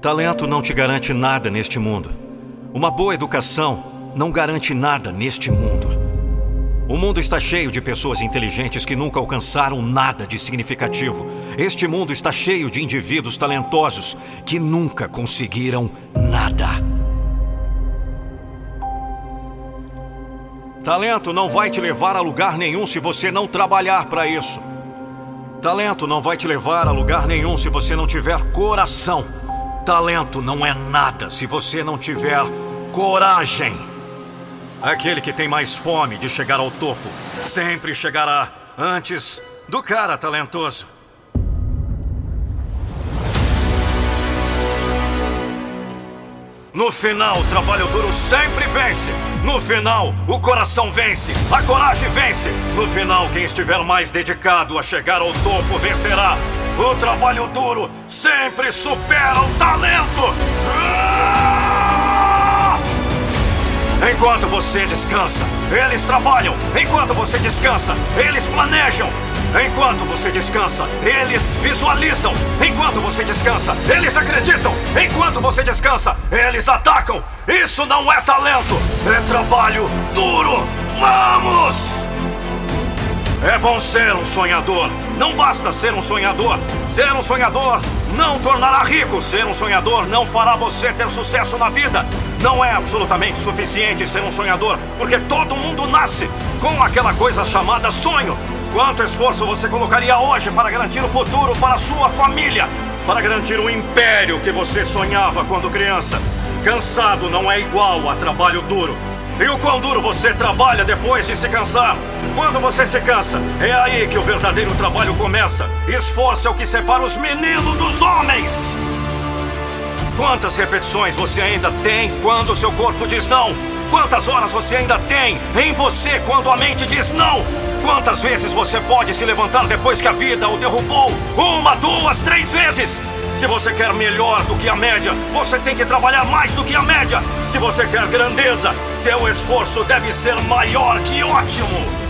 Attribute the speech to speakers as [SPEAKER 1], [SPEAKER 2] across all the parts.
[SPEAKER 1] Talento não te garante nada neste mundo. Uma boa educação não garante nada neste mundo. O mundo está cheio de pessoas inteligentes que nunca alcançaram nada de significativo. Este mundo está cheio de indivíduos talentosos que nunca conseguiram nada. Talento não vai te levar a lugar nenhum se você não trabalhar para isso. Talento não vai te levar a lugar nenhum se você não tiver coração. Talento não é nada se você não tiver coragem. Aquele que tem mais fome de chegar ao topo sempre chegará antes do cara talentoso. No final, o trabalho duro sempre vence. No final, o coração vence, a coragem vence. No final, quem estiver mais dedicado a chegar ao topo vencerá. O trabalho duro sempre supera o talento. Ah! Enquanto você descansa, eles trabalham. Enquanto você descansa, eles planejam. Enquanto você descansa, eles visualizam. Enquanto você descansa, eles acreditam. Enquanto você descansa, eles atacam. Isso não é talento, é trabalho duro. Vamos! É bom ser um sonhador. Não basta ser um sonhador. Ser um sonhador não tornará rico. Ser um sonhador não fará você ter sucesso na vida. Não é absolutamente suficiente ser um sonhador, porque todo mundo nasce com aquela coisa chamada sonho. Quanto esforço você colocaria hoje para garantir o futuro para sua família? Para garantir o império que você sonhava quando criança? Cansado não é igual a trabalho duro. E o quão duro você trabalha depois de se cansar? Quando você se cansa, é aí que o verdadeiro trabalho começa. Esforço é o que separa os meninos dos homens. Quantas repetições você ainda tem quando seu corpo diz não? Quantas horas você ainda tem em você quando a mente diz não? Quantas vezes você pode se levantar depois que a vida o derrubou? Uma, duas, três vezes! Se você quer melhor do que a média, você tem que trabalhar mais do que a média. Se você quer grandeza, seu esforço deve ser maior que ótimo.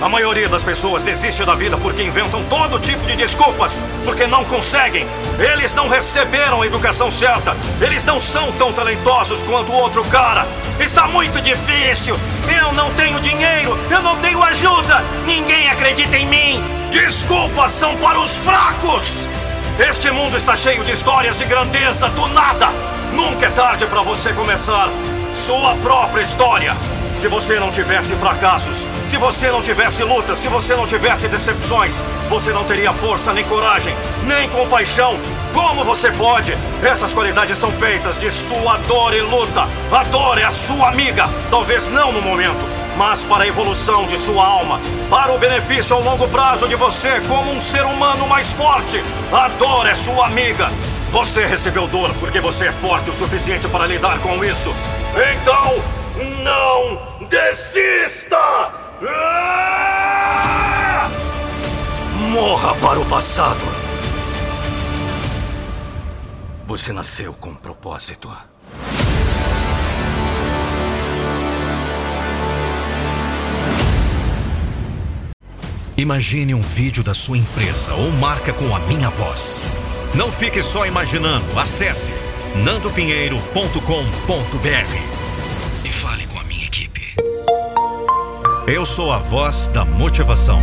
[SPEAKER 1] A maioria das pessoas desiste da vida porque inventam todo tipo de desculpas, porque não conseguem. Eles não receberam a educação certa. Eles não são tão talentosos quanto o outro cara. Está muito difícil. Eu não tenho dinheiro. Eu não tenho ajuda. Ninguém acredita em mim. Desculpas são para os fracos. Este mundo está cheio de histórias de grandeza do nada. Nunca é tarde para você começar sua própria história. Se você não tivesse fracassos, se você não tivesse lutas, se você não tivesse decepções, você não teria força, nem coragem, nem compaixão. Como você pode? Essas qualidades são feitas de sua dor e luta. A dor é a sua amiga, talvez não no momento, mas para a evolução de sua alma, para o benefício ao longo prazo de você como um ser humano mais forte. A dor é sua amiga. Você recebeu dor porque você é forte o suficiente para lidar com isso. Então, não desista! Ah! Morra para o passado. Você nasceu com um propósito. Imagine um vídeo da sua empresa ou marca com a minha voz. Não fique só imaginando. Acesse nandopinheiro.com.br e fale com a minha equipe. Eu sou a voz da motivação.